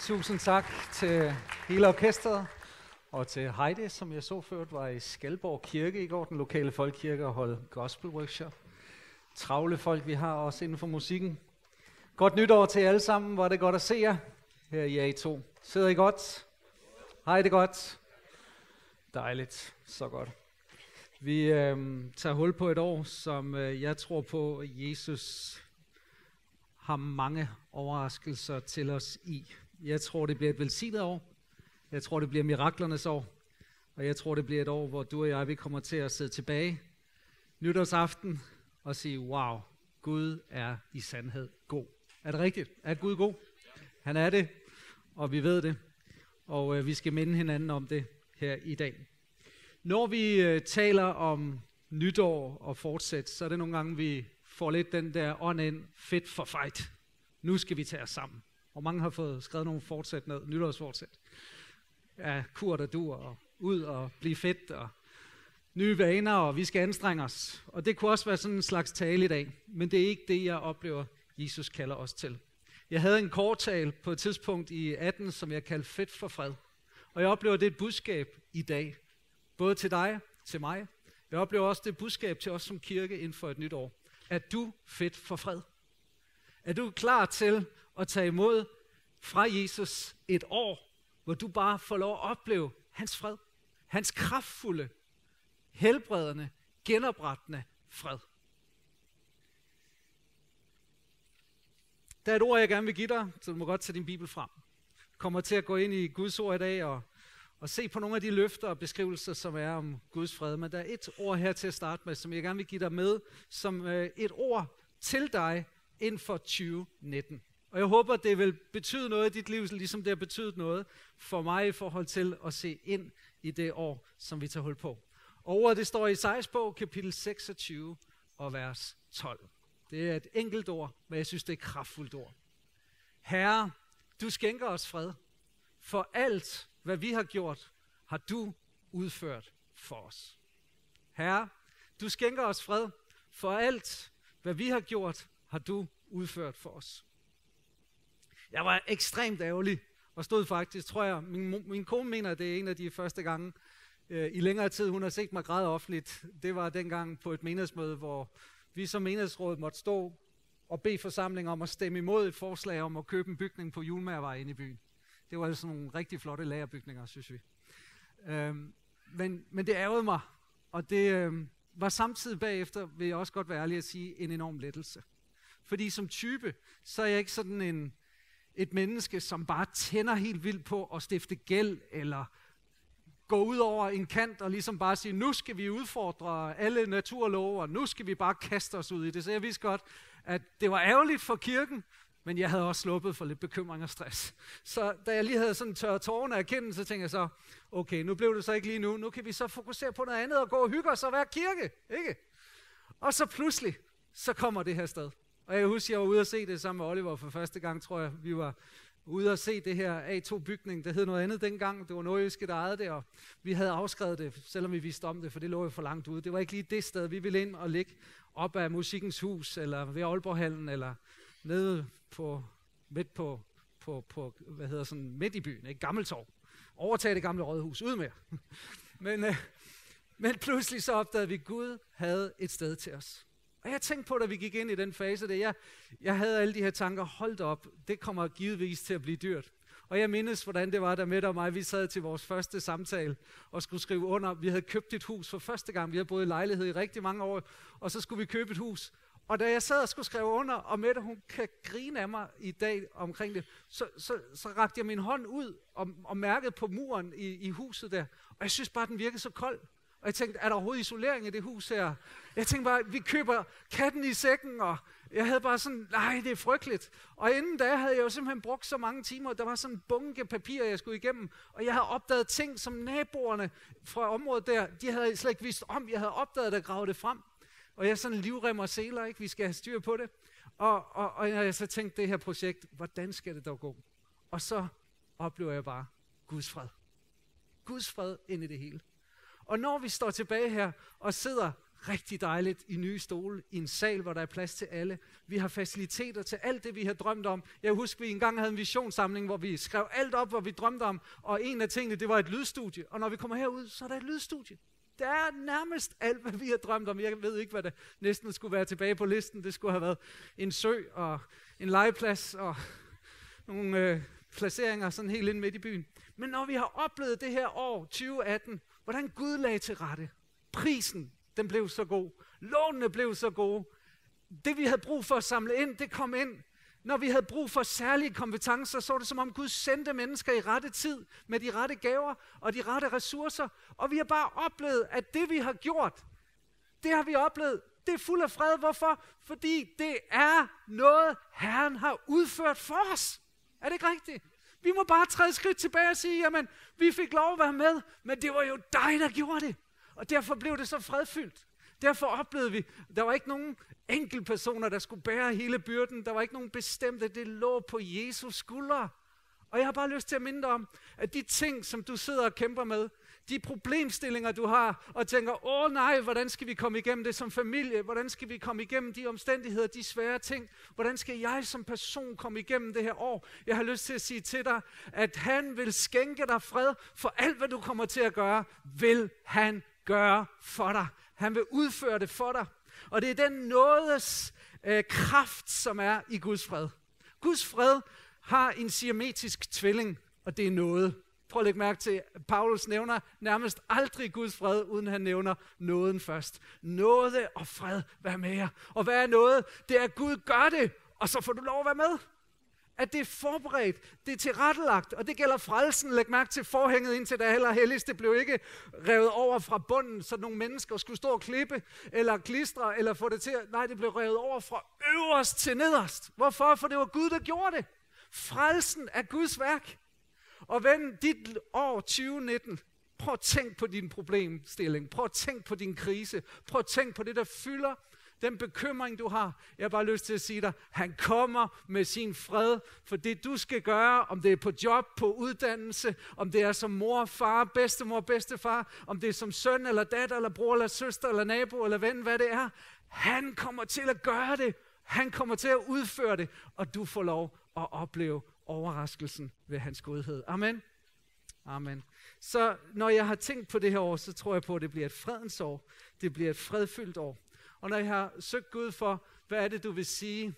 Tusind tak til hele orkestret og til Heidi, som jeg så ført var i Skalborg Kirke i går, den lokale folkekirke, og holdt gospel workshop. Travle folk, vi har også inden for musikken. Godt nytår til jer alle sammen. Var det godt at se jer her i A2. Sidder I godt? Hej, det godt? Dejligt. Så godt. Vi øh, tager hul på et år, som øh, jeg tror på, Jesus har mange overraskelser til os i. Jeg tror, det bliver et velsignet år. Jeg tror, det bliver miraklernes år. Og jeg tror, det bliver et år, hvor du og jeg vi kommer til at sidde tilbage nytårsaften og sige, wow, Gud er i sandhed god. Er det rigtigt? Er Gud god? Han er det, og vi ved det. Og øh, vi skal minde hinanden om det her i dag. Når vi øh, taler om nytår og fortsæt, så er det nogle gange, vi får lidt den der ånd ind, fit for fight. Nu skal vi tage os sammen. Og mange har fået skrevet nogle fortsæt ned, nytårsfortsæt. Ja, kur der dur, og ud og blive fedt, og nye vaner, og vi skal anstrenge os. Og det kunne også være sådan en slags tale i dag, men det er ikke det, jeg oplever, Jesus kalder os til. Jeg havde en kort tale på et tidspunkt i 18, som jeg kaldte Fedt for fred. Og jeg oplever, det er et budskab i dag. Både til dig, til mig. Jeg oplever også det budskab til os som kirke inden for et nyt år. Er du fedt for fred? Er du klar til at tage imod fra Jesus et år, hvor du bare får lov at opleve hans fred? Hans kraftfulde, helbredende, genoprettende fred. Der er et ord, jeg gerne vil give dig, så du må godt tage din bibel frem. kommer til at gå ind i Guds ord i dag og, og se på nogle af de løfter og beskrivelser, som er om Guds fred. Men der er et ord her til at starte med, som jeg gerne vil give dig med, som øh, et ord til dig inden for 2019. Og jeg håber, det vil betyde noget i dit liv, ligesom det har betydet noget for mig i forhold til at se ind i det år, som vi tager hul på. Og ordet det står i Esajas bog, kapitel 26 og vers 12. Det er et enkelt ord, men jeg synes, det er et kraftfuldt ord. Herre, du skænker os fred. For alt, hvad vi har gjort, har du udført for os. Herre, du skænker os fred. For alt, hvad vi har gjort, har du udført for os. Jeg var ekstremt ærgerlig, og stod faktisk, tror jeg, min, min kone mener, at det er en af de første gange øh, i længere tid, hun har set mig græde offentligt. Det var dengang på et menighedsmøde, hvor vi som menighedsråd måtte stå og bede forsamlingen om at stemme imod et forslag om at købe en bygning på Julmærvej inde i byen. Det var altså nogle rigtig flotte lagerbygninger, synes vi. Øhm, men, men det ærgede mig, og det øhm, var samtidig bagefter, vil jeg også godt være ærlig at sige, en enorm lettelse. Fordi som type, så er jeg ikke sådan en, et menneske, som bare tænder helt vildt på at stifte gæld, eller gå ud over en kant og ligesom bare sige, nu skal vi udfordre alle naturlove, og nu skal vi bare kaste os ud i det. Så jeg vidste godt, at det var ærgerligt for kirken, men jeg havde også sluppet for lidt bekymring og stress. Så da jeg lige havde sådan tørret tårerne af erkendelse, så tænkte jeg så, okay, nu blev det så ikke lige nu, nu kan vi så fokusere på noget andet og gå og hygge os og være kirke, ikke? Og så pludselig, så kommer det her sted. Og jeg husker, jeg var ude at se det sammen med Oliver for første gang, tror jeg. Vi var ude at se det her A2-bygning. Det hed noget andet dengang. Det var Nordjyske, der ejede det, og vi havde afskrevet det, selvom vi vidste om det, for det lå jo for langt ude. Det var ikke lige det sted, vi ville ind og ligge op af Musikkens Hus, eller ved Aalborghallen, eller nede på, midt på, på, på hvad hedder sådan, midt i byen, ikke? Gammeltorv. Overtage det gamle rådhus, ud med men, øh, men pludselig så opdagede vi, at Gud havde et sted til os. Og jeg tænkte på, da vi gik ind i den fase, det jeg, jeg havde alle de her tanker, holdt op, det kommer givetvis til at blive dyrt. Og jeg mindes, hvordan det var, der med og mig, vi sad til vores første samtale og skulle skrive under. Vi havde købt et hus for første gang. Vi havde boet i lejlighed i rigtig mange år, og så skulle vi købe et hus. Og da jeg sad og skulle skrive under, og Mette, hun kan grine af mig i dag omkring det, så, så, så rakte jeg min hånd ud og, og mærkede på muren i, i huset der. Og jeg synes bare, den virkede så kold. Og jeg tænkte, er der overhovedet isolering i det hus her? Jeg tænkte bare, vi køber katten i sækken, og jeg havde bare sådan, nej, det er frygteligt. Og inden da havde jeg jo simpelthen brugt så mange timer, der var sådan en bunke papir, jeg skulle igennem, og jeg havde opdaget ting, som naboerne fra området der, de havde slet ikke vidst om. Jeg havde opdaget det og gravet det frem. Og jeg sådan livrem og seler, ikke? vi skal have styr på det. Og, og, og jeg så tænkte, det her projekt, hvordan skal det dog gå? Og så oplever jeg bare Guds fred. Guds fred ind i det hele. Og når vi står tilbage her og sidder rigtig dejligt i nye stole, i en sal, hvor der er plads til alle. Vi har faciliteter til alt det, vi har drømt om. Jeg husker, vi engang havde en visionssamling, hvor vi skrev alt op, hvor vi drømte om, og en af tingene, det var et lydstudie. Og når vi kommer herud, så er der et lydstudie. Det er nærmest alt, hvad vi har drømt om. Jeg ved ikke, hvad det næsten skulle være tilbage på listen. Det skulle have været en sø og en legeplads og nogle øh, placeringer sådan helt ind midt i byen. Men når vi har oplevet det her år 2018, hvordan Gud lagde til rette, prisen, den blev så god, lånene blev så gode, det vi havde brug for at samle ind, det kom ind. Når vi havde brug for særlige kompetencer, så var det som om Gud sendte mennesker i rette tid, med de rette gaver og de rette ressourcer. Og vi har bare oplevet, at det vi har gjort, det har vi oplevet, det er fuld af fred. Hvorfor? Fordi det er noget, Herren har udført for os. Er det ikke rigtigt? Vi må bare træde skridt tilbage og sige, jamen, vi fik lov at være med, men det var jo dig, der gjorde det. Og derfor blev det så fredfyldt. Derfor oplevede vi, der var ikke nogen personer, der skulle bære hele byrden. Der var ikke nogen bestemte, det lå på Jesus skuldre. Og jeg har bare lyst til at minde dig om, at de ting, som du sidder og kæmper med, de problemstillinger, du har, og tænker, åh nej, hvordan skal vi komme igennem det som familie? Hvordan skal vi komme igennem de omstændigheder, de svære ting? Hvordan skal jeg som person komme igennem det her år? Jeg har lyst til at sige til dig, at han vil skænke dig fred, for alt hvad du kommer til at gøre, vil han gøre for dig. Han vil udføre det for dig. Og det er den nådes øh, kraft, som er i Guds fred. Guds fred har en siametisk tvilling, og det er noget. Prøv at lægge mærke til, at Paulus nævner nærmest aldrig Guds fred, uden han nævner nåden først. Nåde og fred, vær med jer. Og hvad er noget? Det er, at Gud gør det, og så får du lov at være med. At det er forberedt, det er tilrettelagt, og det gælder frelsen. Læg mærke til forhænget ind til det heller helligste. Det blev ikke revet over fra bunden, så nogle mennesker skulle stå og klippe, eller klistre, eller få det til. Nej, det blev revet over fra øverst til nederst. Hvorfor? For det var Gud, der gjorde det. Frelsen er Guds værk. Og ven, dit år 2019, prøv at tænk på din problemstilling. Prøv at tænk på din krise. Prøv at tænk på det, der fylder den bekymring, du har. Jeg har bare lyst til at sige dig, han kommer med sin fred, for det du skal gøre, om det er på job, på uddannelse, om det er som mor, far, bedstemor, bedstefar, om det er som søn eller datter, eller bror, eller søster, eller nabo, eller ven, hvad det er. Han kommer til at gøre det. Han kommer til at udføre det, og du får lov at opleve overraskelsen ved hans godhed. Amen. Amen. Så når jeg har tænkt på det her år, så tror jeg på, at det bliver et fredens år. Det bliver et fredfyldt år. Og når jeg har søgt Gud for, hvad er det, du vil sige?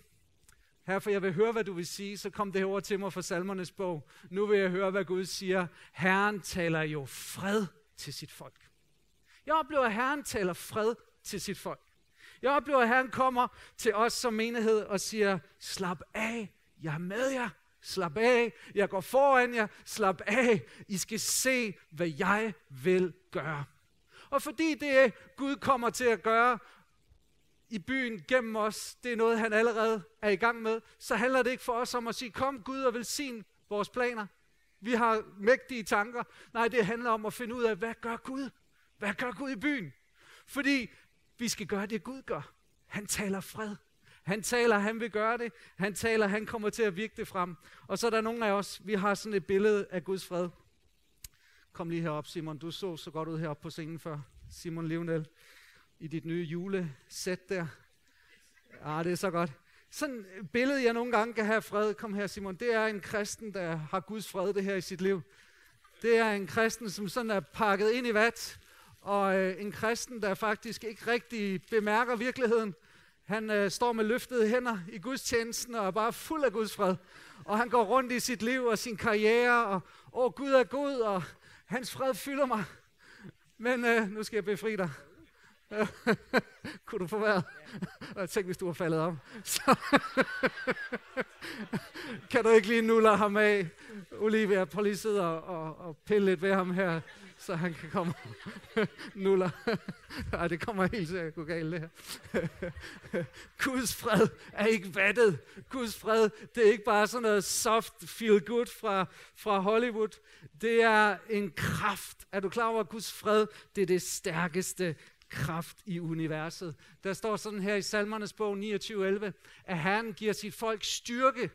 Her, for jeg vil høre, hvad du vil sige, så kom det her over til mig fra salmernes bog. Nu vil jeg høre, hvad Gud siger. Herren taler jo fred til sit folk. Jeg oplever, at Herren taler fred til sit folk. Jeg oplever, at Herren kommer til os som menighed og siger, slap af, jeg er med jer. Slap af, jeg går foran jer. Slap af, I skal se, hvad jeg vil gøre. Og fordi det Gud kommer til at gøre i byen gennem os, det er noget, han allerede er i gang med, så handler det ikke for os om at sige, kom Gud og velsign vores planer. Vi har mægtige tanker. Nej, det handler om at finde ud af, hvad gør Gud? Hvad gør Gud i byen? Fordi vi skal gøre det, Gud gør. Han taler fred. Han taler, han vil gøre det. Han taler, han kommer til at virke det frem. Og så er der nogle af os, vi har sådan et billede af Guds fred. Kom lige herop, Simon. Du så så godt ud heroppe på scenen før. Simon Lionel, i dit nye julesæt der. Ja, det er så godt. Sådan et billede, jeg nogle gange kan have fred. Kom her, Simon. Det er en kristen, der har Guds fred det her i sit liv. Det er en kristen, som sådan er pakket ind i vat. Og øh, en kristen, der faktisk ikke rigtig bemærker virkeligheden han øh, står med løftede hænder i gudstjenesten og er bare fuld af Guds fred. Og han går rundt i sit liv og sin karriere, og åh, Gud er god, og hans fred fylder mig. Men øh, nu skal jeg befri dig. Kunne du få været? Jeg tænkte, hvis du var faldet om. Så kan du ikke lige nulle ham af? Olivia, prøv lige sidde og, og, og pille lidt ved ham her så han kan komme nuller. Ej, det kommer helt til at gå galt det her. Guds fred er ikke vattet. Guds fred, det er ikke bare sådan noget soft feel good fra, fra Hollywood. Det er en kraft. Er du klar over, at Guds fred, det er det stærkeste kraft i universet. Der står sådan her i salmernes bog 29.11, at Herren giver sit folk styrke.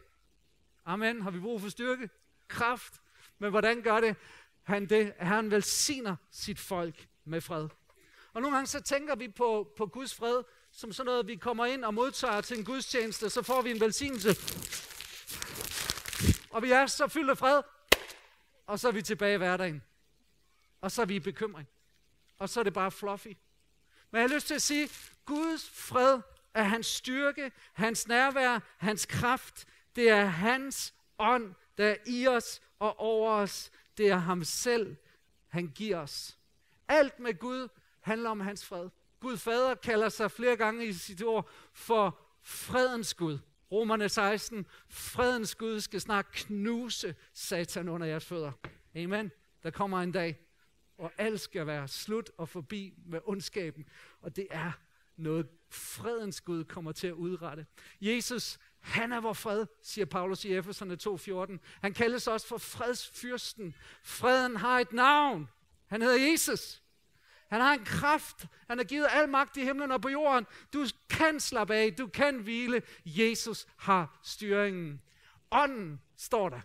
Amen. Har vi brug for styrke? Kraft. Men hvordan gør det? Han, det, han velsigner sit folk med fred. Og nogle gange så tænker vi på, på Guds fred som sådan noget, vi kommer ind og modtager til en gudstjeneste, så får vi en velsignelse. Og vi er så fyldt af fred, og så er vi tilbage i hverdagen. Og så er vi i bekymring. Og så er det bare fluffy. Men jeg har lyst til at sige, Guds fred er hans styrke, hans nærvær, hans kraft. Det er hans ånd, der er i os og over os. Det er ham selv, han giver os. Alt med Gud handler om hans fred. Gud fader kalder sig flere gange i sit ord for fredens Gud. Romerne 16, fredens Gud skal snart knuse Satan under jeres fødder. Amen. Der kommer en dag, hvor alt skal være slut og forbi med ondskaben. Og det er noget, fredens Gud kommer til at udrette. Jesus, han er vor fred, siger Paulus i Efeserne 2.14. Han kaldes også for fredsfyrsten. Freden har et navn. Han hedder Jesus. Han har en kraft. Han har givet al magt i himlen og på jorden. Du kan slappe af. Du kan hvile. Jesus har styringen. Ånden, står der,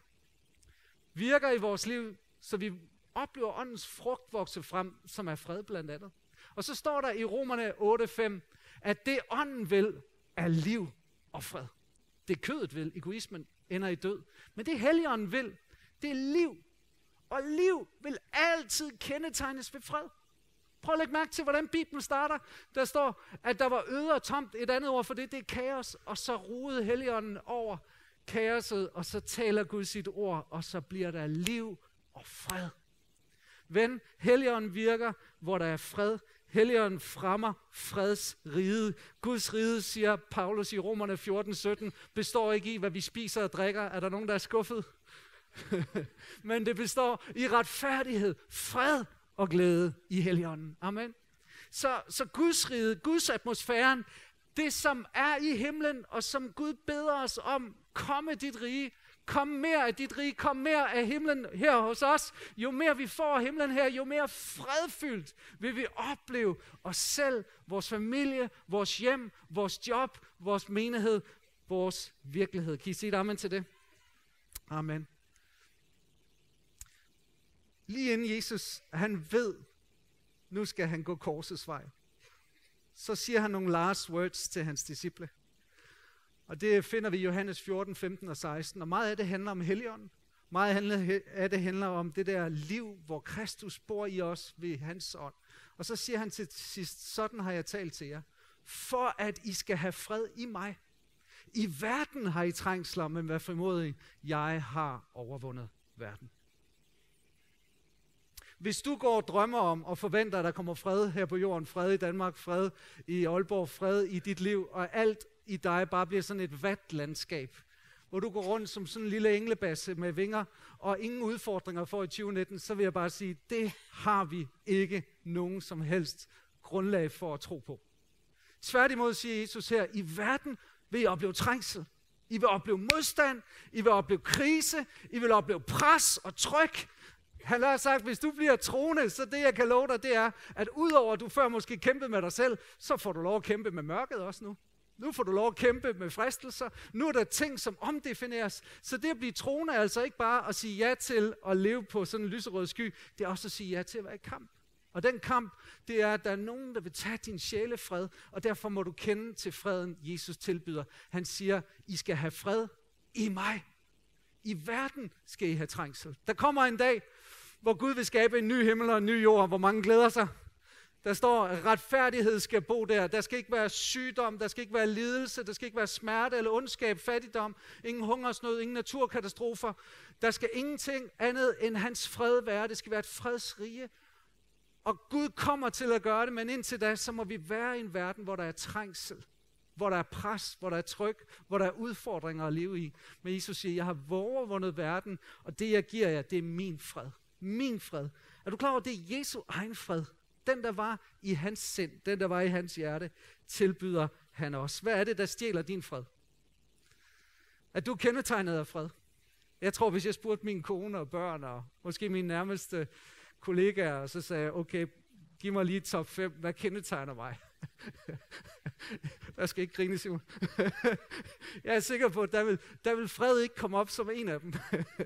virker i vores liv, så vi oplever åndens frugt vokse frem, som er fred blandt andet. Og så står der i Romerne 8.5, at det ånden vil, er liv og fred. Det kødet vil, egoismen, ender i død. Men det helligånden vil, det er liv. Og liv vil altid kendetegnes ved fred. Prøv at lægge mærke til, hvordan Bibelen starter. Der står, at der var øde og tomt. Et andet ord for det, det er kaos. Og så ruede Helligånden over kaoset, og så taler Gud sit ord, og så bliver der liv og fred. Ven, Helligånden virker, hvor der er fred. Helligånden fremmer freds ride. Guds ride, siger Paulus i Romerne 14:17, består ikke i, hvad vi spiser og drikker. Er der nogen, der er skuffet? Men det består i retfærdighed, fred og glæde i Helligånden. Amen. Så, så Guds rige, Guds atmosfæren, det som er i himlen, og som Gud beder os om, komme dit rige, kom mere af dit rige, kom mere af himlen her hos os. Jo mere vi får af himlen her, jo mere fredfyldt vil vi opleve os selv, vores familie, vores hjem, vores job, vores menighed, vores virkelighed. Kan I sige amen til det? Amen. Lige inden Jesus, han ved, nu skal han gå korsets vej, så siger han nogle last words til hans disciple. Og det finder vi i Johannes 14, 15 og 16. Og meget af det handler om Helligånden. Meget af det handler om det der liv, hvor Kristus bor i os ved hans ånd. Og så siger han til sidst, sådan har jeg talt til jer, for at I skal have fred i mig. I verden har I trængsler, men hvad frimodig, jeg har overvundet verden. Hvis du går og drømmer om og forventer, at der kommer fred her på jorden, fred i Danmark, fred i Aalborg, fred i dit liv, og alt i dig bare bliver sådan et vatlandskab, hvor du går rundt som sådan en lille englebasse med vinger og ingen udfordringer for i 2019, så vil jeg bare sige, det har vi ikke nogen som helst grundlag for at tro på. Tværtimod siger Jesus her, i verden vil I opleve trængsel. I vil opleve modstand, I vil opleve krise, I vil opleve pres og tryk, han har sagt, hvis du bliver troende, så det jeg kan love dig, det er, at udover at du før måske kæmpede med dig selv, så får du lov at kæmpe med mørket også nu. Nu får du lov at kæmpe med fristelser. Nu er der ting, som omdefineres. Så det at blive troende er altså ikke bare at sige ja til at leve på sådan en lyserød sky. Det er også at sige ja til at være i kamp. Og den kamp, det er, at der er nogen, der vil tage din sjælefred, og derfor må du kende til freden, Jesus tilbyder. Han siger, I skal have fred i mig. I verden skal I have trængsel. Der kommer en dag, hvor Gud vil skabe en ny himmel og en ny jord, hvor mange glæder sig. Der står, at retfærdighed skal bo der. Der skal ikke være sygdom, der skal ikke være lidelse, der skal ikke være smerte eller ondskab, fattigdom, ingen hungersnød, ingen naturkatastrofer. Der skal ingenting andet end hans fred være. Det skal være et fredsrige. Og Gud kommer til at gøre det, men indtil da, så må vi være i en verden, hvor der er trængsel, hvor der er pres, hvor der er tryk, hvor der er udfordringer at leve i. Men Jesus siger, jeg har overvundet verden, og det jeg giver jer, det er min fred min fred. Er du klar over, at det er Jesu egen fred? Den, der var i hans sind, den, der var i hans hjerte, tilbyder han os. Hvad er det, der stjæler din fred? At du kendetegnet af fred? Jeg tror, hvis jeg spurgte min kone og børn, og måske mine nærmeste kollegaer, så sagde jeg, okay, giv mig lige top 5, hvad kendetegner mig? der skal ikke grine, Simon. jeg er sikker på, at der vil, der vil fred ikke komme op som en af dem.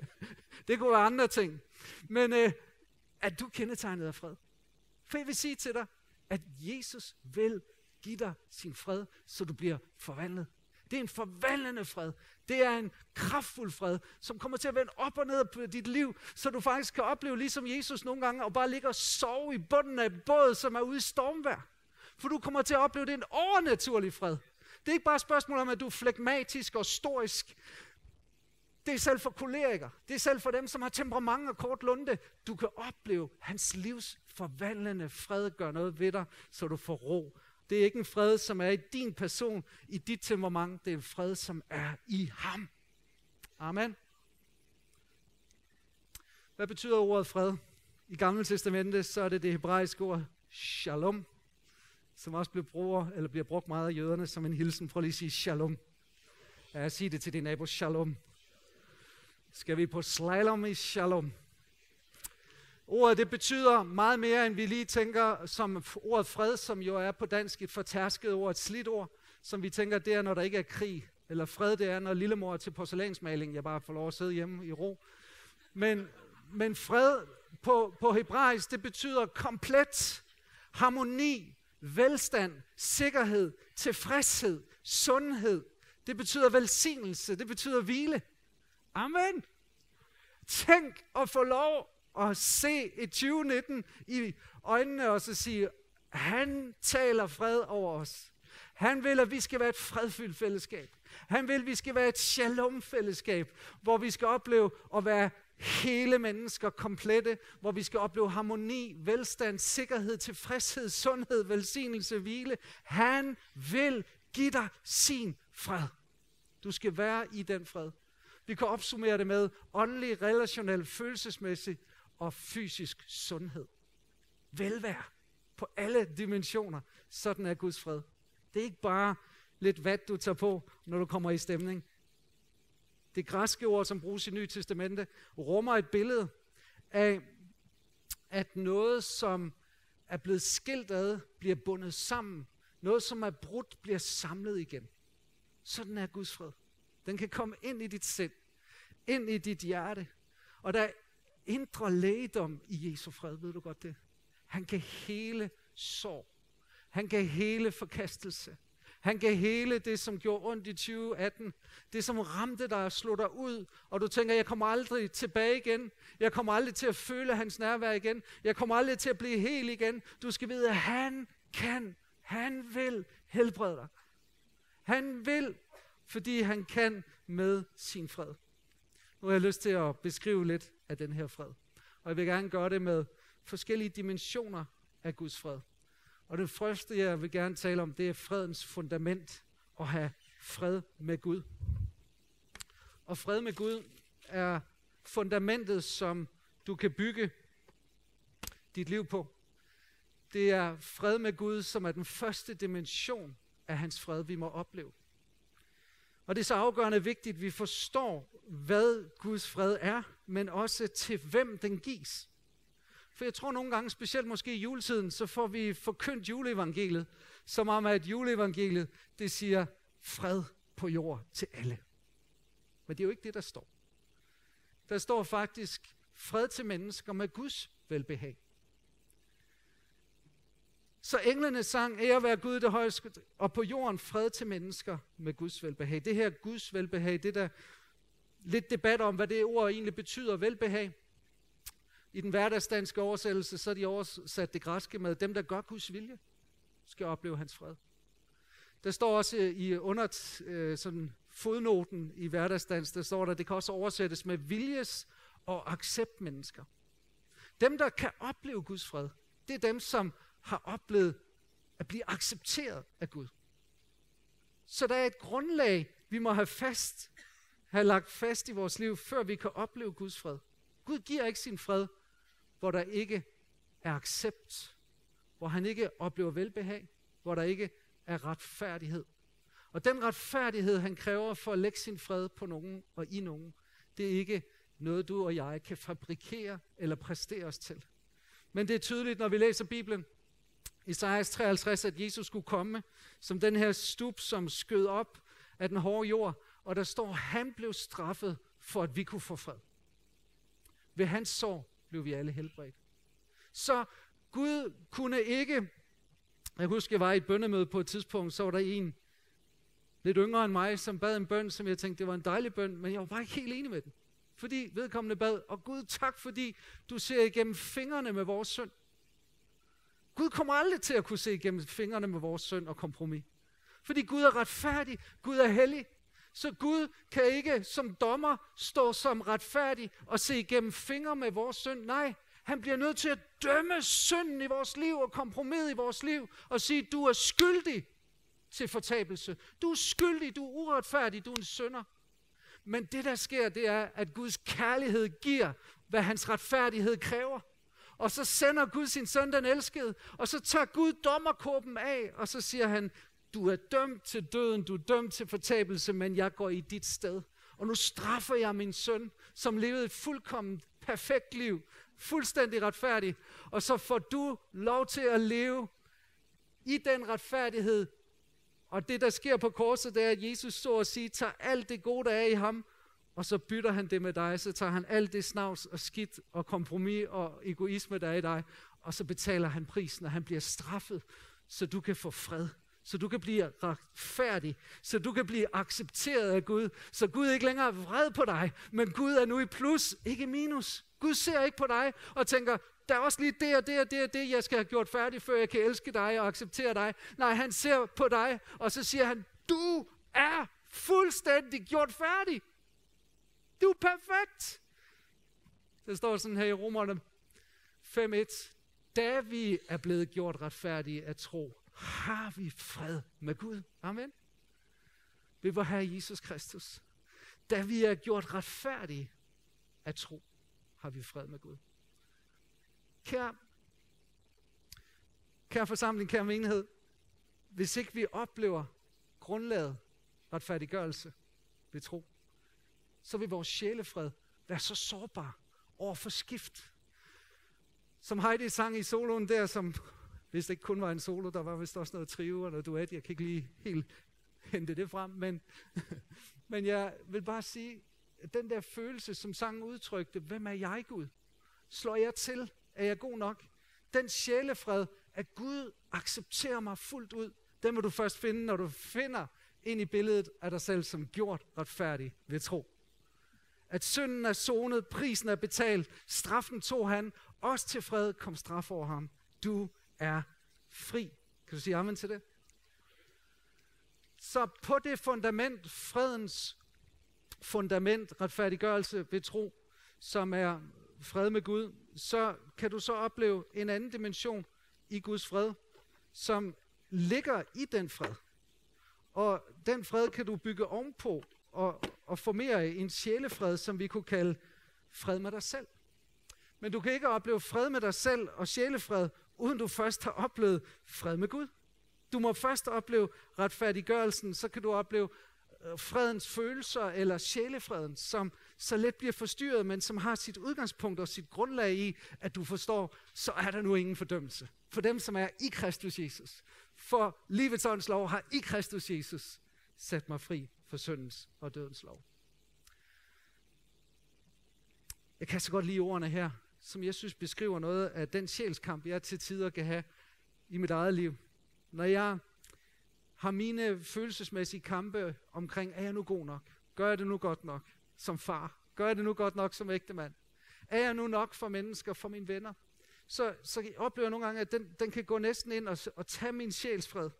det kunne være andre ting. Men øh, er du kendetegnet af fred? For jeg vil sige til dig, at Jesus vil give dig sin fred, så du bliver forvandlet. Det er en forvandlende fred. Det er en kraftfuld fred, som kommer til at vende op og ned på dit liv, så du faktisk kan opleve, ligesom Jesus nogle gange, og bare ligge og sove i bunden af et båd, som er ude i stormvær. For du kommer til at opleve, det er en overnaturlig fred. Det er ikke bare et spørgsmål om, at du er flegmatisk og storisk. Det er selv for koleriker. Det er selv for dem, som har temperament og kort lunde. Du kan opleve hans livs forvandlende fred gør noget ved dig, så du får ro. Det er ikke en fred, som er i din person, i dit temperament. Det er en fred, som er i ham. Amen. Hvad betyder ordet fred? I Gamle Testamente, så er det det hebraiske ord shalom, som også bliver, bruger, eller bliver brugt meget af jøderne som en hilsen. Prøv lige at sige shalom. Ja, sig det til din nabo, shalom. Skal vi på slalom i shalom? Ordet det betyder meget mere, end vi lige tænker som ordet fred, som jo er på dansk et fortærsket ord, et slidt ord, som vi tænker, det er, når der ikke er krig. Eller fred, det er, når lillemor er til porcelænsmaling, jeg bare får lov at sidde hjemme i ro. Men, men fred på, på hebraisk, det betyder komplet harmoni, velstand, sikkerhed, tilfredshed, sundhed. Det betyder velsignelse, det betyder hvile. Amen. Tænk at få lov at se et 2019 i øjnene og så sige, han taler fred over os. Han vil, at vi skal være et fredfyldt fællesskab. Han vil, at vi skal være et shalom-fællesskab, hvor vi skal opleve at være hele mennesker komplette, hvor vi skal opleve harmoni, velstand, sikkerhed, tilfredshed, sundhed, velsignelse, hvile. Han vil give dig sin fred. Du skal være i den fred. Vi kan opsummere det med åndelig, relationel, følelsesmæssig og fysisk sundhed. Velvære på alle dimensioner. Sådan er Guds fred. Det er ikke bare lidt vat, du tager på, når du kommer i stemning. Det græske ord, som bruges i Nye Testamente, rummer et billede af, at noget, som er blevet skilt ad, bliver bundet sammen. Noget, som er brudt, bliver samlet igen. Sådan er Guds fred. Den kan komme ind i dit sind, ind i dit hjerte. Og der er indre lægedom i Jesu fred, ved du godt det? Han kan hele sorg. Han kan hele forkastelse. Han kan hele det, som gjorde ondt i 2018. Det, som ramte dig og slog dig ud. Og du tænker, jeg kommer aldrig tilbage igen. Jeg kommer aldrig til at føle hans nærvær igen. Jeg kommer aldrig til at blive hel igen. Du skal vide, at han kan. Han vil helbrede dig. Han vil, fordi han kan med sin fred. Nu har jeg lyst til at beskrive lidt af den her fred. Og jeg vil gerne gøre det med forskellige dimensioner af Guds fred. Og det første, jeg vil gerne tale om, det er fredens fundament. At have fred med Gud. Og fred med Gud er fundamentet, som du kan bygge dit liv på. Det er fred med Gud, som er den første dimension af hans fred, vi må opleve. Og det er så afgørende vigtigt, at vi forstår, hvad Guds fred er, men også til hvem den gives. For jeg tror nogle gange, specielt måske i juletiden, så får vi forkyndt juleevangeliet, som om at juleevangeliet, det siger fred på jord til alle. Men det er jo ikke det, der står. Der står faktisk fred til mennesker med Guds velbehag. Så englene sang, ære være Gud det højeste, og på jorden fred til mennesker med Guds velbehag. Det her Guds velbehag, det der lidt debat om, hvad det ord egentlig betyder, velbehag. I den hverdagsdanske oversættelse, så er de oversat det græske med, dem der gør Guds vilje, skal opleve hans fred. Der står også øh, i under øh, sådan fodnoten i hverdagsdans, der står der, det kan også oversættes med viljes og accept mennesker. Dem, der kan opleve Guds fred, det er dem, som har oplevet at blive accepteret af Gud. Så der er et grundlag, vi må have fast, have lagt fast i vores liv, før vi kan opleve Guds fred. Gud giver ikke sin fred, hvor der ikke er accept, hvor han ikke oplever velbehag, hvor der ikke er retfærdighed. Og den retfærdighed, han kræver for at lægge sin fred på nogen og i nogen, det er ikke noget, du og jeg kan fabrikere eller præstere os til. Men det er tydeligt, når vi læser Bibelen, Isaias 53, at Jesus skulle komme som den her stup, som skød op af den hårde jord, og der står, han blev straffet for, at vi kunne få fred. Ved hans sår blev vi alle helbredt. Så Gud kunne ikke Jeg husker, jeg var i et bønnemøde på et tidspunkt, så var der en, lidt yngre end mig, som bad en bøn, som jeg tænkte, det var en dejlig bøn, men jeg var bare ikke helt enig med den. Fordi vedkommende bad, og Gud tak, fordi du ser igennem fingrene med vores synd. Gud kommer aldrig til at kunne se igennem fingrene med vores synd og kompromis. Fordi Gud er retfærdig, Gud er hellig. Så Gud kan ikke som dommer stå som retfærdig og se igennem fingre med vores synd. Nej, han bliver nødt til at dømme synden i vores liv og kompromis i vores liv og sige, du er skyldig til fortabelse. Du er skyldig, du er uretfærdig, du er en synder. Men det der sker, det er, at Guds kærlighed giver, hvad hans retfærdighed kræver. Og så sender Gud sin søn, den elskede, og så tager Gud dommerkåben af, og så siger han, du er dømt til døden, du er dømt til fortabelse, men jeg går i dit sted. Og nu straffer jeg min søn, som levede et fuldkommen perfekt liv, fuldstændig retfærdig, og så får du lov til at leve i den retfærdighed, og det, der sker på korset, det er, at Jesus så og siger, tager alt det gode, der er i ham, og så bytter han det med dig. Så tager han alt det snavs og skidt og kompromis og egoisme, der er i dig, og så betaler han prisen, og han bliver straffet, så du kan få fred. Så du kan blive retfærdig, så du kan blive accepteret af Gud, så Gud ikke længere er vred på dig, men Gud er nu i plus, ikke minus. Gud ser ikke på dig og tænker, der er også lige det og det og det og det, jeg skal have gjort færdigt, før jeg kan elske dig og acceptere dig. Nej, han ser på dig, og så siger han, du er fuldstændig gjort færdig. Du er perfekt. Det står sådan her i Romerne 5.1. Da vi er blevet gjort retfærdige af tro, har vi fred med Gud. Amen. Ved vor Herre Jesus Kristus. Da vi er gjort retfærdige af tro, har vi fred med Gud. Kære, kære forsamling, kære menighed, hvis ikke vi oplever grundlaget retfærdiggørelse ved tro, så vil vores sjælefred være så sårbar over for skift. Som Heidi sang i soloen der, som hvis det ikke kun var en solo, der var vist også noget trio eller duet, jeg kan ikke lige helt hente det frem, men, men jeg vil bare sige, at den der følelse, som sangen udtrykte, hvem er jeg Gud? Slår jeg til? Er jeg god nok? Den sjælefred, at Gud accepterer mig fuldt ud, den må du først finde, når du finder ind i billedet af dig selv som gjort retfærdig ved tro. At synden er sonet, prisen er betalt, straffen tog han, os til fred kom straf over ham. Du er fri. Kan du sige amen til det? Så på det fundament, fredens fundament, retfærdiggørelse ved tro, som er fred med Gud, så kan du så opleve en anden dimension i Guds fred, som ligger i den fred. Og den fred kan du bygge ovenpå og, og formere en sjælefred, som vi kunne kalde fred med dig selv. Men du kan ikke opleve fred med dig selv og sjælefred, uden du først har oplevet fred med Gud. Du må først opleve retfærdiggørelsen, så kan du opleve øh, fredens følelser eller sjælefreden, som så let bliver forstyrret, men som har sit udgangspunkt og sit grundlag i, at du forstår, så er der nu ingen fordømmelse. For dem, som er i Kristus Jesus. For livets ånds lov har i Kristus Jesus sat mig fri for syndens og dødens lov. Jeg kan så godt lide ordene her, som jeg synes beskriver noget af den sjælskamp, jeg til tider kan have i mit eget liv. Når jeg har mine følelsesmæssige kampe omkring, er jeg nu god nok? Gør jeg det nu godt nok som far? Gør jeg det nu godt nok som ægtemand? Er jeg nu nok for mennesker, for mine venner? Så, så jeg oplever jeg nogle gange, at den, den kan gå næsten ind og, og tage min sjælsfred.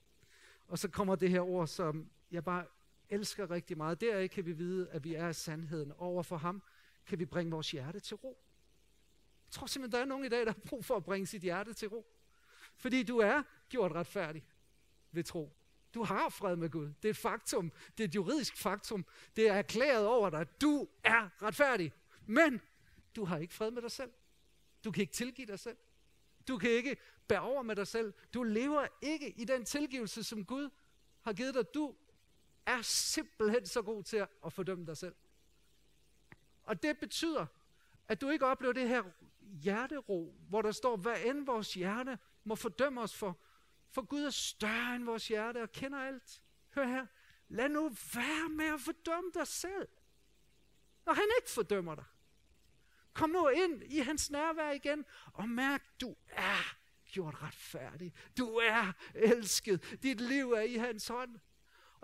Og så kommer det her ord, som jeg bare elsker rigtig meget. Der kan vi vide, at vi er i sandheden. Over for ham kan vi bringe vores hjerte til ro. Jeg tror simpelthen, der er nogen i dag, der har brug for at bringe sit hjerte til ro. Fordi du er gjort retfærdig ved tro. Du har fred med Gud. Det er et faktum. Det er et juridisk faktum. Det er erklæret over dig. Du er retfærdig. Men du har ikke fred med dig selv. Du kan ikke tilgive dig selv. Du kan ikke bære over med dig selv. Du lever ikke i den tilgivelse, som Gud har givet dig. Du er simpelthen så god til at fordømme dig selv. Og det betyder, at du ikke oplever det her hjertero, hvor der står, hvad end vores hjerte må fordømme os for, for Gud er større end vores hjerte og kender alt. Hør her, lad nu være med at fordømme dig selv, når han ikke fordømmer dig. Kom nu ind i hans nærvær igen, og mærk, du er gjort retfærdig. Du er elsket. Dit liv er i hans hånd.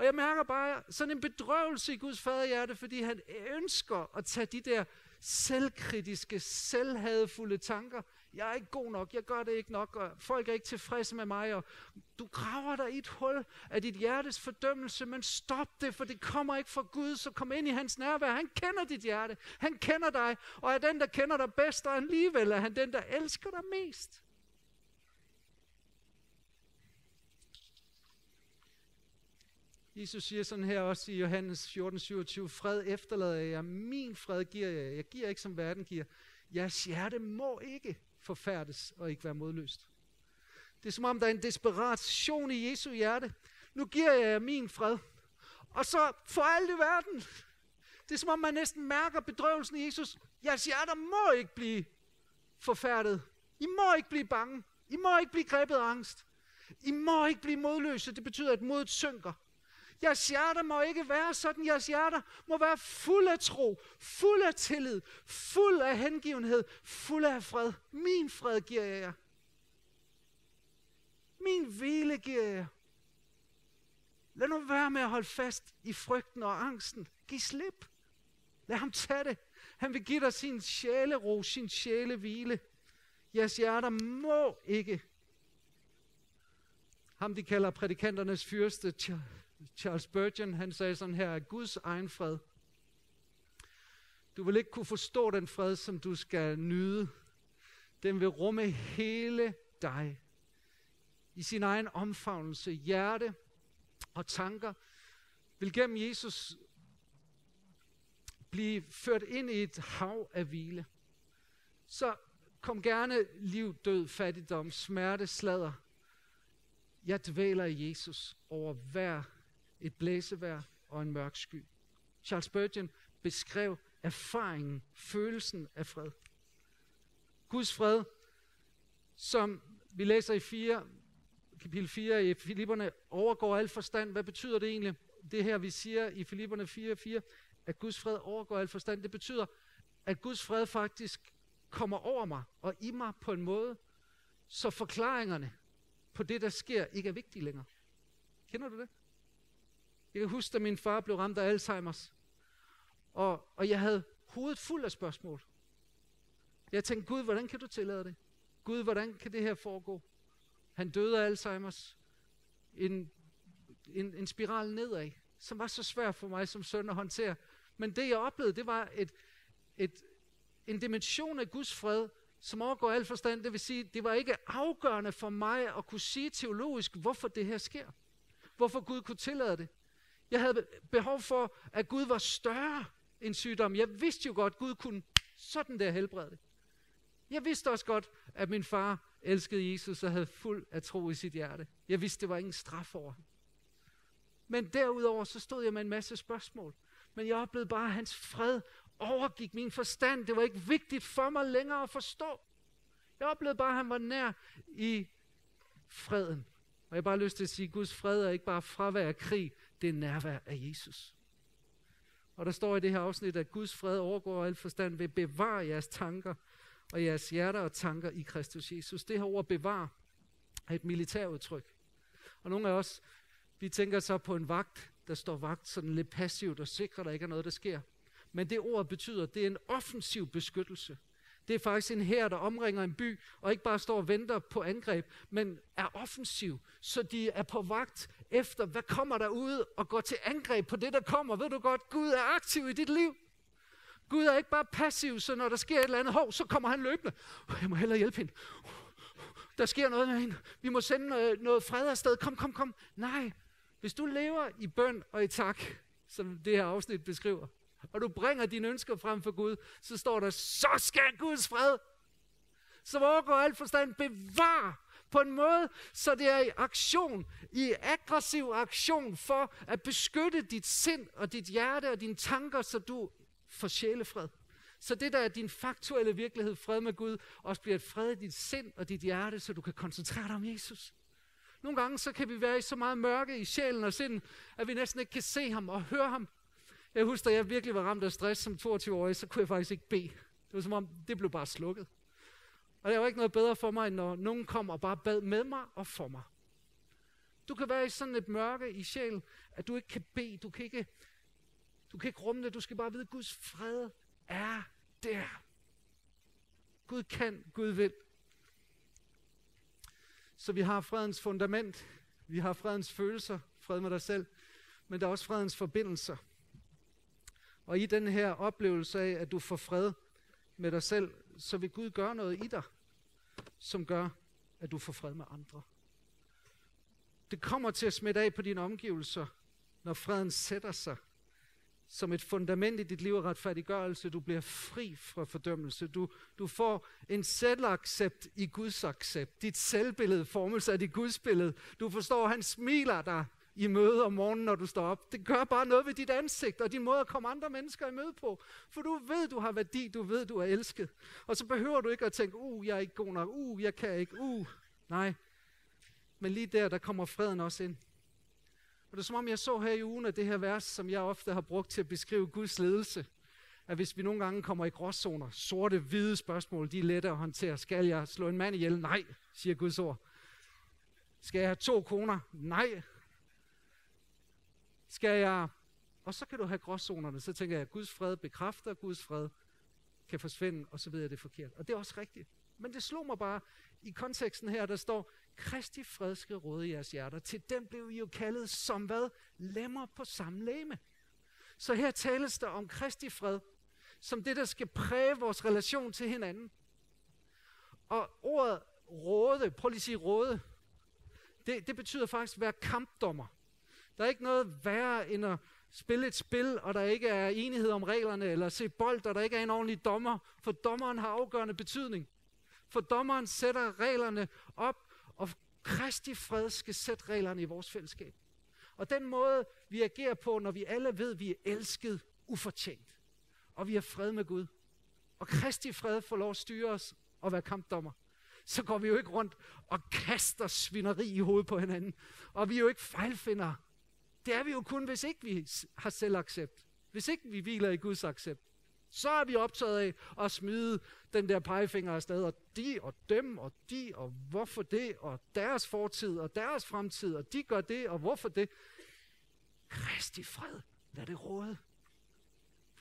Og jeg mærker bare sådan en bedrøvelse i Guds faderhjerte, fordi han ønsker at tage de der selvkritiske, selvhadefulde tanker. Jeg er ikke god nok, jeg gør det ikke nok, og folk er ikke tilfredse med mig, og du graver dig i et hul af dit hjertes fordømmelse, men stop det, for det kommer ikke fra Gud, så kom ind i hans nærvær. Han kender dit hjerte, han kender dig, og er den, der kender dig bedst, og alligevel er han den, der elsker dig mest. Jesus siger sådan her også i Johannes 14, 27, fred efterlader jeg, min fred giver jeg, jeg giver ikke som verden giver. Jeres hjerte må ikke forfærdes og ikke være modløst. Det er som om, der er en desperation i Jesu hjerte. Nu giver jeg jer min fred. Og så for alt i verden. Det er som om, man næsten mærker bedrøvelsen i Jesus. Jeres hjerter må ikke blive forfærdet. I må ikke blive bange. I må ikke blive grebet af angst. I må ikke blive modløse. Det betyder, at modet synker. Jeres hjerter må ikke være sådan. Jeres hjerter må være fuld af tro, fuld af tillid, fuld af hengivenhed, fuld af fred. Min fred giver jeg jer. Min hvile giver jeg jer. Lad nu være med at holde fast i frygten og angsten. Giv slip. Lad ham tage det. Han vil give dig sin sjælero, sin sjælehvile. Jeres hjerter må ikke. Ham de kalder prædikanternes fyrste, Charles Spurgeon, han sagde sådan her, at Guds egen fred. Du vil ikke kunne forstå den fred, som du skal nyde. Den vil rumme hele dig. I sin egen omfavnelse, hjerte og tanker, vil gennem Jesus blive ført ind i et hav af hvile. Så kom gerne liv, død, fattigdom, smerte, sladder. Jeg dvæler i Jesus over hver et blæsevær og en mørk sky. Charles Spurgeon beskrev erfaringen, følelsen af fred. Guds fred, som vi læser i 4, kapitel 4 i Filipperne, overgår al forstand. Hvad betyder det egentlig? Det her, vi siger i Filipperne 4, 4, at Guds fred overgår al forstand, det betyder, at Guds fred faktisk kommer over mig og i mig på en måde, så forklaringerne på det, der sker, ikke er vigtige længere. Kender du det? Jeg kan huske, da min far blev ramt af Alzheimer's. Og, og jeg havde hovedet fuld af spørgsmål. Jeg tænkte, Gud, hvordan kan du tillade det? Gud, hvordan kan det her foregå? Han døde af Alzheimer's. En, en, en spiral nedad, som var så svær for mig som søn at håndtere. Men det, jeg oplevede, det var et, et, en dimension af Guds fred, som overgår al forstand. Det vil sige, det var ikke afgørende for mig at kunne sige teologisk, hvorfor det her sker. Hvorfor Gud kunne tillade det. Jeg havde behov for, at Gud var større end sygdom. Jeg vidste jo godt, at Gud kunne sådan der helbrede det. Jeg vidste også godt, at min far elskede Jesus og havde fuld af tro i sit hjerte. Jeg vidste, det var ingen straf over ham. Men derudover, så stod jeg med en masse spørgsmål. Men jeg oplevede bare, at hans fred overgik min forstand. Det var ikke vigtigt for mig længere at forstå. Jeg oplevede bare, at han var nær i freden. Og jeg har bare lyst til at sige, at Guds fred er ikke bare fravær af krig, det er nærvær af Jesus. Og der står i det her afsnit, at Guds fred overgår al forstand ved bevare jeres tanker og jeres hjerter og tanker i Kristus Jesus. Det her ord bevare er et militærudtryk. Og nogle af os, vi tænker så på en vagt, der står vagt sådan lidt passivt og sikrer, at der ikke er noget, der sker. Men det ord betyder, at det er en offensiv beskyttelse. Det er faktisk en her, der omringer en by, og ikke bare står og venter på angreb, men er offensiv, så de er på vagt efter, hvad kommer der ud, og går til angreb på det, der kommer. Ved du godt, Gud er aktiv i dit liv. Gud er ikke bare passiv, så når der sker et eller andet hov, så kommer han løbende. Jeg må hellere hjælpe hende. Der sker noget med hende. Vi må sende noget, noget fred afsted. Kom, kom, kom. Nej, hvis du lever i bøn og i tak, som det her afsnit beskriver, og du bringer dine ønsker frem for Gud, så står der, så skal Guds fred, som overgår alt forstand, bevar på en måde, så det er i aktion, i aggressiv aktion for at beskytte dit sind og dit hjerte og dine tanker, så du får sjælefred. Så det, der er din faktuelle virkelighed, fred med Gud, også bliver et fred i dit sind og dit hjerte, så du kan koncentrere dig om Jesus. Nogle gange så kan vi være i så meget mørke i sjælen og sinden, at vi næsten ikke kan se ham og høre ham. Jeg husker, da jeg virkelig var ramt af stress som 22-årig, så kunne jeg faktisk ikke bede. Det var som om, det blev bare slukket. Og det var ikke noget bedre for mig, end når nogen kom og bare bad med mig og for mig. Du kan være i sådan et mørke i sjælen, at du ikke kan bede, du kan ikke, du kan ikke rumme det, du skal bare vide, at Guds fred er der. Gud kan, Gud vil. Så vi har fredens fundament, vi har fredens følelser, fred med dig selv, men der er også fredens forbindelser. Og i den her oplevelse af, at du får fred med dig selv, så vil Gud gøre noget i dig, som gør, at du får fred med andre. Det kommer til at smitte af på dine omgivelser, når freden sætter sig som et fundament i dit liv af retfærdiggørelse. Du bliver fri fra fordømmelse. Du, du får en selvaccept i Guds accept. Dit selvbillede formes af dit Guds billede. Du forstår, at han smiler dig i møde om morgenen, når du står op. Det gør bare noget ved dit ansigt og din måde at komme andre mennesker i møde på. For du ved, du har værdi, du ved, du er elsket. Og så behøver du ikke at tænke, uh, jeg er ikke god nok, uh, jeg kan ikke, uh. Nej, men lige der, der kommer freden også ind. Og det er som om, jeg så her i ugen, at det her vers, som jeg ofte har brugt til at beskrive Guds ledelse, at hvis vi nogle gange kommer i gråzoner, sorte, hvide spørgsmål, de er lette at håndtere. Skal jeg slå en mand ihjel? Nej, siger Guds ord. Skal jeg have to koner? Nej. Skal jeg... Og så kan du have gråzonerne. Så tænker jeg, at Guds fred bekræfter, Guds fred kan forsvinde, og så ved jeg, det er forkert. Og det er også rigtigt. Men det slog mig bare, i konteksten her, der står, Kristi fred skal råde i jeres hjerter. Til dem blev I jo kaldet som hvad? Lemmer på samme læme. Så her tales der om Kristi fred, som det, der skal præge vores relation til hinanden. Og ordet råde, prøv lige at sige råde, det, det betyder faktisk at være kampdommer. Der er ikke noget værre end at spille et spil, og der ikke er enighed om reglerne, eller se bold, og der ikke er en ordentlig dommer, for dommeren har afgørende betydning. For dommeren sætter reglerne op, og Kristi fred skal sætte reglerne i vores fællesskab. Og den måde, vi agerer på, når vi alle ved, at vi er elsket ufortjent, og vi har fred med Gud, og Kristi fred får lov at styre os og være kampdommer, så går vi jo ikke rundt og kaster svineri i hovedet på hinanden. Og vi er jo ikke fejlfindere. Det er vi jo kun, hvis ikke vi har selvaccept. Hvis ikke vi hviler i Guds accept. Så er vi optaget af at smide den der pegefinger afsted, og de og dem og de, og hvorfor det, og deres fortid og deres fremtid, og de gør det, og hvorfor det. Kristi fred, lad det råde.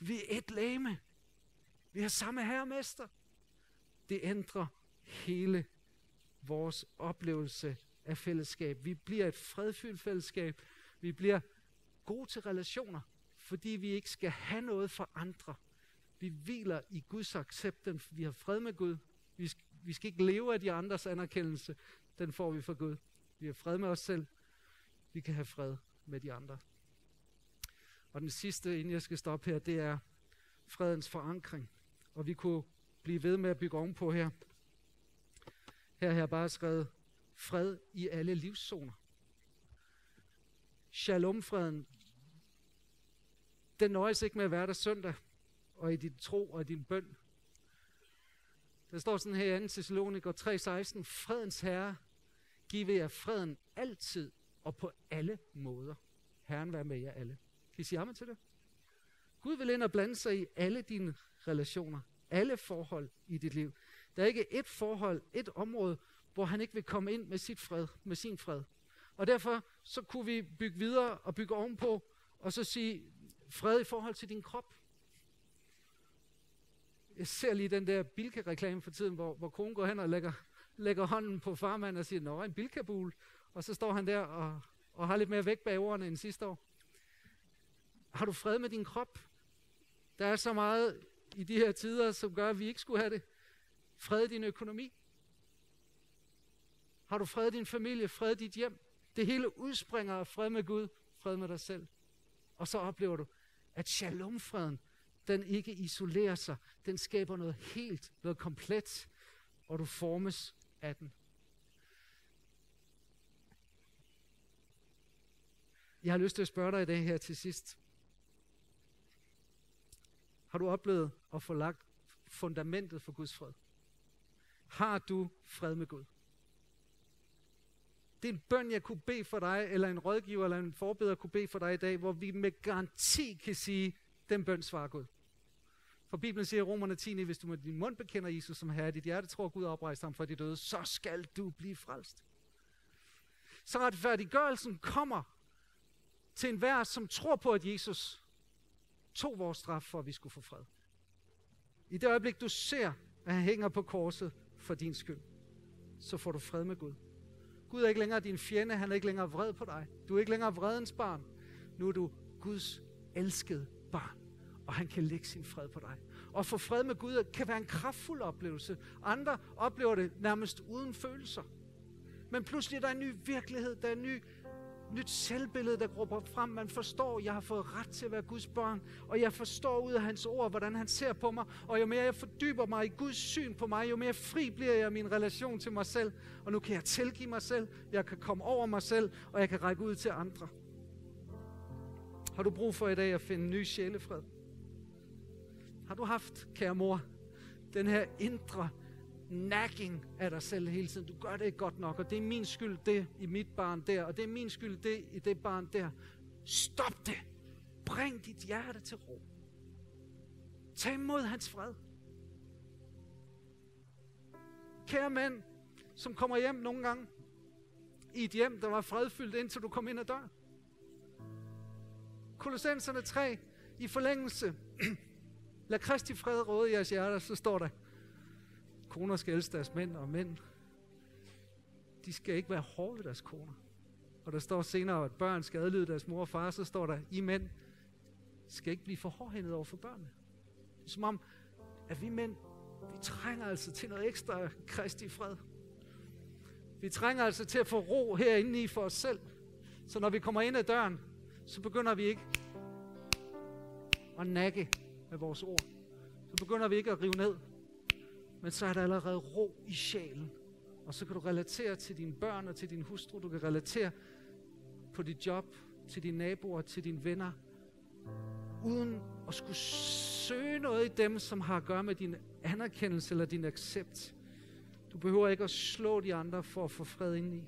Vi er et lame. Vi har samme herremester. Det ændrer hele vores oplevelse af fællesskab. Vi bliver et fredfyldt fællesskab. Vi bliver gode til relationer, fordi vi ikke skal have noget for andre. Vi hviler i Guds accept. Vi har fred med Gud. Vi skal, vi skal ikke leve af de andres anerkendelse. Den får vi fra Gud. Vi har fred med os selv. Vi kan have fred med de andre. Og den sidste, inden jeg skal stoppe her, det er fredens forankring. Og vi kunne blive ved med at bygge ovenpå her. Her har jeg bare skrevet fred i alle livszoner shalomfreden, den nøjes ikke med at være der søndag og i din tro og i din bøn. Der står sådan her i 2. Thessaloniker 3:16, fredens herre, give jer freden altid og på alle måder. Herren være med jer alle. Kan I sige amen til det? Gud vil ind og blande sig i alle dine relationer, alle forhold i dit liv. Der er ikke et forhold, et område, hvor han ikke vil komme ind med sit fred, med sin fred. Og derfor så kunne vi bygge videre og bygge ovenpå, og så sige fred i forhold til din krop. Jeg ser lige den der Bilka-reklame for tiden, hvor, hvor konen går hen og lægger, lægger hånden på farmanden og siger, nå, en Bilka-bul. Og så står han der og, og har lidt mere vægt bag ordene end sidste år. Har du fred med din krop? Der er så meget i de her tider, som gør, at vi ikke skulle have det. Fred i din økonomi. Har du fred i din familie, fred i dit hjem? Det hele udspringer af fred med Gud, fred med dig selv. Og så oplever du, at shalomfreden, den ikke isolerer sig. Den skaber noget helt, noget komplet, og du formes af den. Jeg har lyst til at spørge dig i dag her til sidst. Har du oplevet at få lagt fundamentet for Guds fred? Har du fred med Gud? Det er en bøn, jeg kunne bede for dig, eller en rådgiver eller en forbeder kunne bede for dig i dag, hvor vi med garanti kan sige, den bøn svarer Gud. For Bibelen siger i Romerne 10, hvis du med din mund bekender Jesus som herre, dit hjerte tror Gud oprejste ham fra de døde, så skal du blive frelst. Så retfærdiggørelsen kommer til en som tror på, at Jesus tog vores straf for, at vi skulle få fred. I det øjeblik, du ser, at han hænger på korset for din skyld, så får du fred med Gud. Gud er ikke længere din fjende, han er ikke længere vred på dig. Du er ikke længere vredens barn. Nu er du Guds elskede barn, og han kan lægge sin fred på dig. Og få fred med Gud kan være en kraftfuld oplevelse. Andre oplever det nærmest uden følelser. Men pludselig er der en ny virkelighed, der er en ny nyt selvbillede, der grupper frem. Man forstår, at jeg har fået ret til at være Guds børn, og jeg forstår ud af hans ord, hvordan han ser på mig, og jo mere jeg fordyber mig i Guds syn på mig, jo mere fri bliver jeg i min relation til mig selv, og nu kan jeg tilgive mig selv, jeg kan komme over mig selv, og jeg kan række ud til andre. Har du brug for i dag at finde ny sjælefred? Har du haft, kære mor, den her indre nagging af dig selv hele tiden. Du gør det ikke godt nok, og det er min skyld det i mit barn der, og det er min skyld det i det barn der. Stop det. Bring dit hjerte til ro. Tag imod hans fred. Kære mænd, som kommer hjem nogle gange i et hjem, der var fredfyldt, indtil du kom ind ad døren. Kolossenserne 3, i forlængelse, lad Kristi fred råde i jeres hjerter, så står der, Koner skal elske deres mænd, og mænd, de skal ikke være hårde ved deres koner. Og der står senere, at børn skal adlyde deres mor og far, så står der, I mænd skal ikke blive for hårdhændet over for børnene. Som om, at vi mænd, vi trænger altså til noget ekstra kristi fred. Vi trænger altså til at få ro herinde i for os selv. Så når vi kommer ind ad døren, så begynder vi ikke at nakke med vores ord. Så begynder vi ikke at rive ned men så er der allerede ro i sjælen. Og så kan du relatere til dine børn og til din hustru. Du kan relatere på dit job, til dine naboer, til dine venner, uden at skulle søge noget i dem, som har at gøre med din anerkendelse eller din accept. Du behøver ikke at slå de andre for at få fred ind i.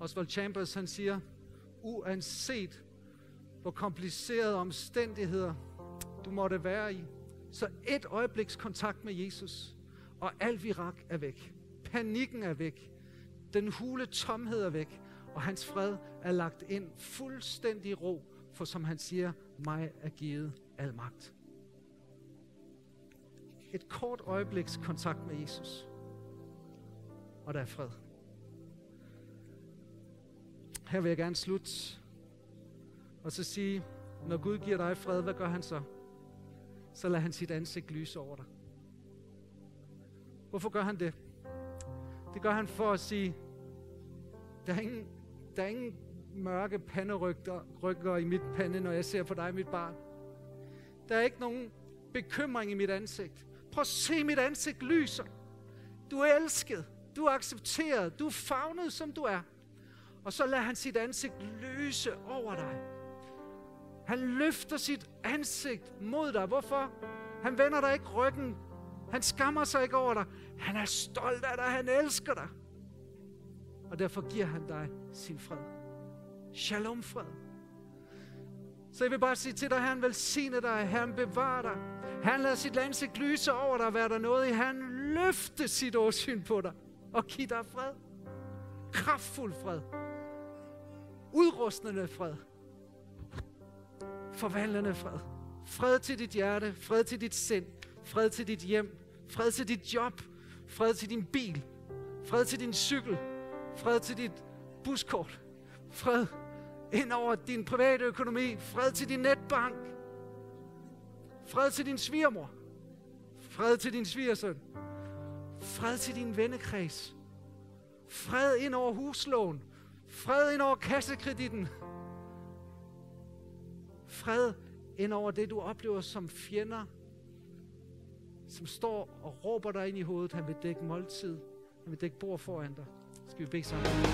Oswald Chambers han siger, uanset hvor komplicerede omstændigheder du måtte være i. Så et øjebliks kontakt med Jesus, og al virak er væk. Panikken er væk. Den hule tomhed er væk, og hans fred er lagt ind fuldstændig ro, for som han siger, mig er givet al magt. Et kort øjebliks kontakt med Jesus, og der er fred. Her vil jeg gerne slutte og så sige, når Gud giver dig fred, hvad gør han så? Så lader han sit ansigt lyse over dig. Hvorfor gør han det? Det gør han for at sige, der er ingen, der er ingen mørke panderygter rykker i mit pande, når jeg ser på dig, mit barn. Der er ikke nogen bekymring i mit ansigt. Prøv at se, mit ansigt lyser. Du er elsket. Du er accepteret. Du er fagnet, som du er. Og så lader han sit ansigt lyse over dig. Han løfter sit ansigt mod dig. Hvorfor? Han vender dig ikke ryggen. Han skammer sig ikke over dig. Han er stolt af dig. Han elsker dig. Og derfor giver han dig sin fred. Shalom fred. Så jeg vil bare sige til dig, han velsigne dig, han bevarer dig. Han lader sit ansigt lyse over dig, hvad der noget i. Han løfte sit åsyn på dig og giver dig fred. Kraftfuld fred. Udrustende fred forvandlende fred. Fred til dit hjerte, fred til dit sind, fred til dit hjem, fred til dit job, fred til din bil, fred til din cykel, fred til dit buskort, fred ind over din private økonomi, fred til din netbank, fred til din svigermor, fred til din svigersøn, fred til din vennekreds, fred ind over huslån, fred ind over kassekreditten, fred ind over det, du oplever som fjender, som står og råber dig ind i hovedet. Han vil dække måltid. Han vil dække bord foran dig. Skal vi bede sammen? For